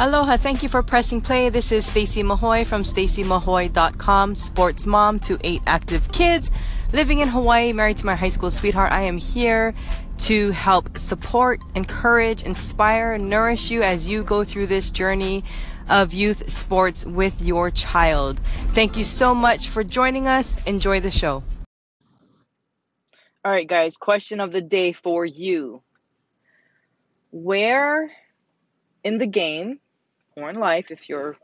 Aloha, thank you for pressing play. This is Stacy Mahoy from stacymahoy.com, sports mom to eight active kids living in Hawaii, married to my high school sweetheart. I am here to help support, encourage, inspire, nourish you as you go through this journey of youth sports with your child. Thank you so much for joining us. Enjoy the show. All right, guys, question of the day for you. Where in the game or in life, if you're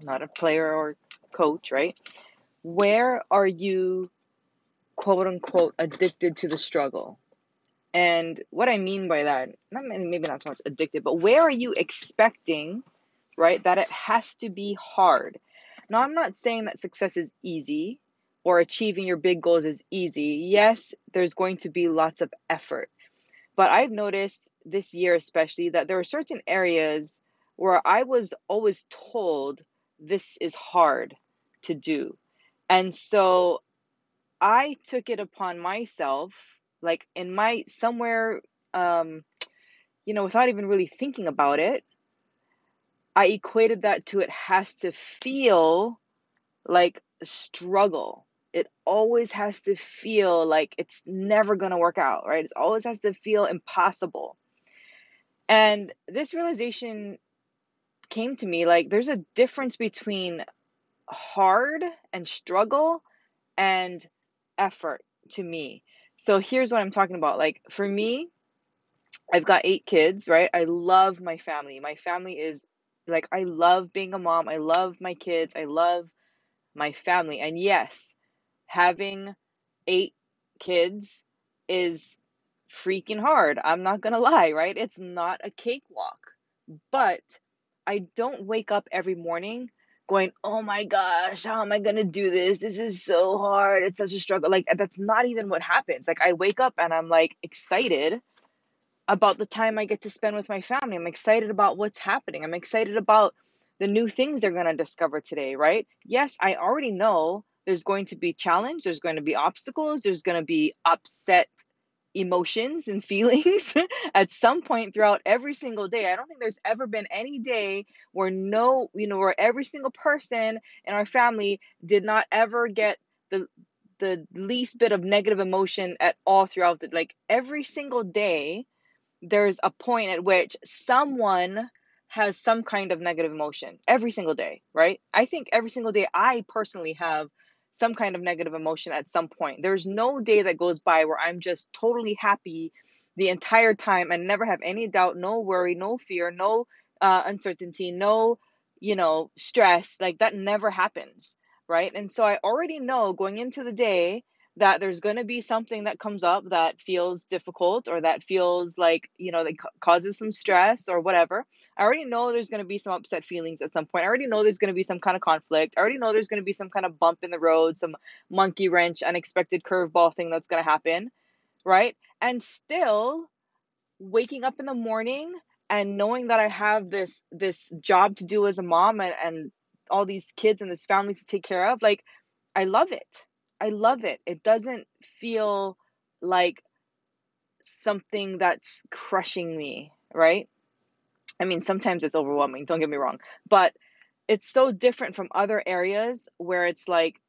not a player or coach, right? Where are you, quote unquote, addicted to the struggle? And what I mean by that, not maybe not so much addicted, but where are you expecting, right, that it has to be hard? Now, I'm not saying that success is easy or achieving your big goals is easy. Yes, there's going to be lots of effort. But I've noticed this year, especially, that there are certain areas where I was always told this is hard to do. And so I took it upon myself, like in my somewhere, um, you know, without even really thinking about it, I equated that to it has to feel like struggle. It always has to feel like it's never going to work out, right? It always has to feel impossible. And this realization came to me like there's a difference between hard and struggle and effort to me. So here's what I'm talking about. Like for me, I've got eight kids, right? I love my family. My family is like I love being a mom. I love my kids. I love my family. And yes, having eight kids is freaking hard. I'm not going to lie, right? It's not a cakewalk. But I don't wake up every morning going, oh my gosh, how am I going to do this? This is so hard. It's such a struggle. Like, that's not even what happens. Like, I wake up and I'm like excited about the time I get to spend with my family. I'm excited about what's happening. I'm excited about the new things they're going to discover today, right? Yes, I already know there's going to be challenge, there's going to be obstacles, there's going to be upset emotions and feelings at some point throughout every single day. I don't think there's ever been any day where no, you know, where every single person in our family did not ever get the the least bit of negative emotion at all throughout the like every single day there's a point at which someone has some kind of negative emotion every single day, right? I think every single day I personally have some kind of negative emotion at some point. There's no day that goes by where I'm just totally happy the entire time and never have any doubt, no worry, no fear, no uh, uncertainty, no, you know, stress. Like that never happens, right? And so I already know going into the day that there's going to be something that comes up that feels difficult or that feels like you know that causes some stress or whatever. I already know there's going to be some upset feelings at some point. I already know there's going to be some kind of conflict. I already know there's going to be some kind of bump in the road some monkey wrench unexpected curveball thing that's going to happen right? And still waking up in the morning and knowing that i have this this job to do as a mom and, and all these kids and this family to take care of like i love it I love it. It doesn't feel like something that's crushing me, right? I mean, sometimes it's overwhelming, don't get me wrong, but it's so different from other areas where it's like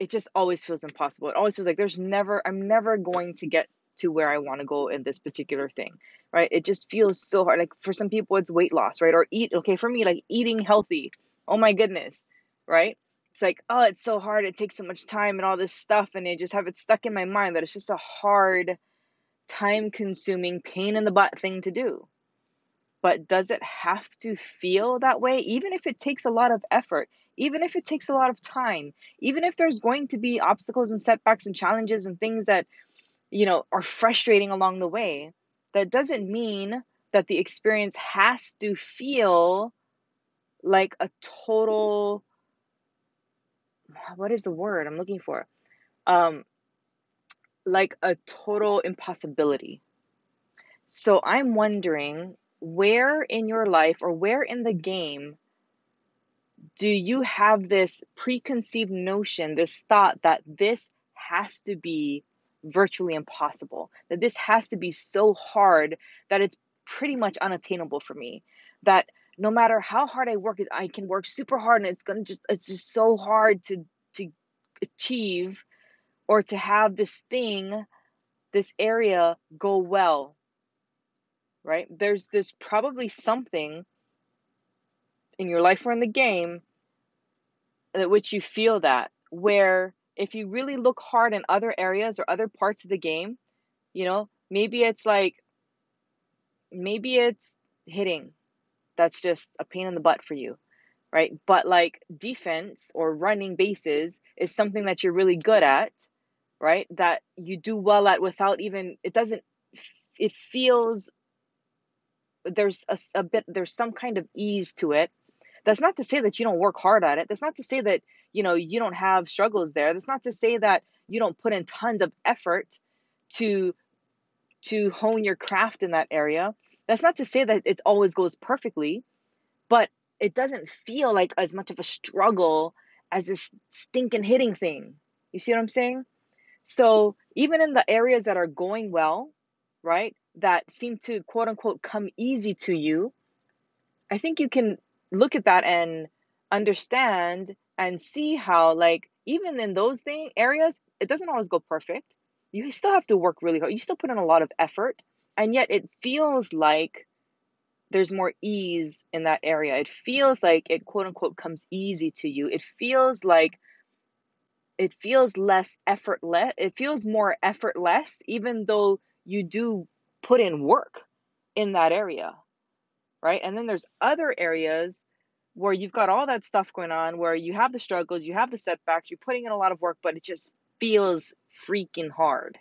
it just always feels impossible. It always feels like there's never I'm never going to get to where I want to go in this particular thing, right? It just feels so hard. Like for some people it's weight loss, right? Or eat okay, for me like eating healthy. Oh my goodness, right? It's like, oh, it's so hard. It takes so much time and all this stuff. And I just have it stuck in my mind that it's just a hard, time consuming, pain in the butt thing to do. But does it have to feel that way? Even if it takes a lot of effort, even if it takes a lot of time, even if there's going to be obstacles and setbacks and challenges and things that, you know, are frustrating along the way, that doesn't mean that the experience has to feel like a total what is the word I'm looking for? Um, like a total impossibility. So I'm wondering where in your life or where in the game do you have this preconceived notion, this thought that this has to be virtually impossible, that this has to be so hard that it's pretty much unattainable for me, that no matter how hard I work, I can work super hard and it's to just it's just so hard to to achieve or to have this thing, this area go well. Right? There's this probably something in your life or in the game at which you feel that where if you really look hard in other areas or other parts of the game, you know, maybe it's like maybe it's hitting that's just a pain in the butt for you, right? But like defense or running bases is something that you're really good at, right? That you do well at without even, it doesn't, it feels, there's a, a bit, there's some kind of ease to it. That's not to say that you don't work hard at it. That's not to say that, you know, you don't have struggles there. That's not to say that you don't put in tons of effort to to hone your craft in that area that's not to say that it always goes perfectly, but it doesn't feel like as much of a struggle as this stinking hitting thing. You see what I'm saying? So even in the areas that are going well, right, that seem to quote unquote come easy to you, I think you can look at that and understand and see how like even in those thing areas, it doesn't always go perfect. You still have to work really hard. You still put in a lot of effort and yet it feels like there's more ease in that area. It feels like it quote unquote comes easy to you. It feels like it feels less effortless. It feels more effortless, even though you do put in work in that area. Right. And then there's other areas where you've got all that stuff going on, where you have the struggles, you have the setbacks, you're putting in a lot of work, but it just feels freaking hard.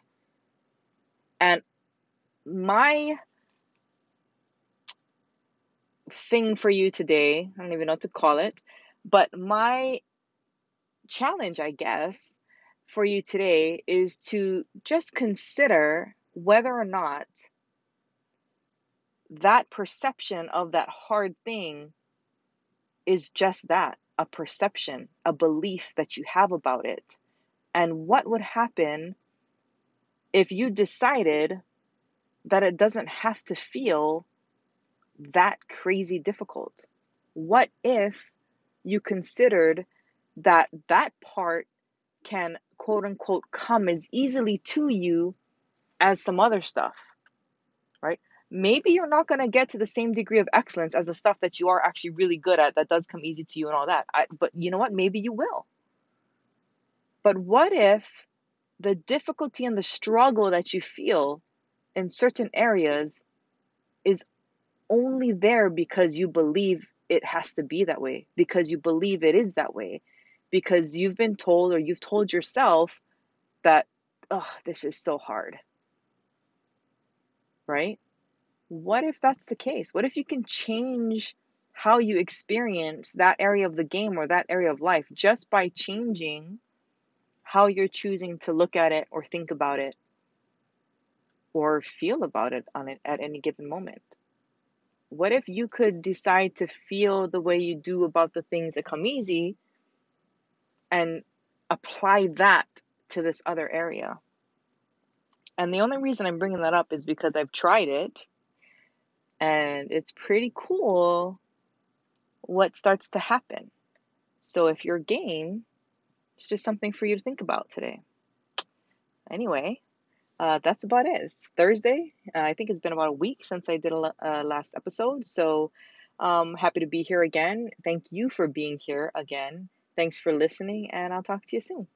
And my thing for you today, I don't even know what to call it, but my challenge, I guess, for you today is to just consider whether or not that perception of that hard thing is just that a perception, a belief that you have about it. And what would happen if you decided that it doesn't have to feel that crazy difficult? What if you considered that that part can quote unquote come as easily to you as some other stuff, right? Maybe you're not going to get to the same degree of excellence as the stuff that you are actually really good at that does come easy to you and all that. I, but you know what? Maybe you will. But what if the difficulty and the struggle that you feel in certain areas is only there because you believe it has to be that way, because you believe it is that way, because you've been told or you've told yourself that, oh, this is so hard. Right? What if that's the case? What if you can change how you experience that area of the game or that area of life just by changing how you're choosing to look at it or think about it or feel about it on it at any given moment? What if you could decide to feel the way you do about the things that come easy and apply that to this other area? And the only reason I'm bringing that up is because I've tried it and it's pretty cool what starts to happen. So if you're game, it's just something for you to think about today. Anyway, uh, that's about it. It's Thursday. Uh, I think it's been about a week since I did a uh, last episode. So um, happy to be here again. Thank you for being here again. Thanks for listening, and I'll talk to you soon.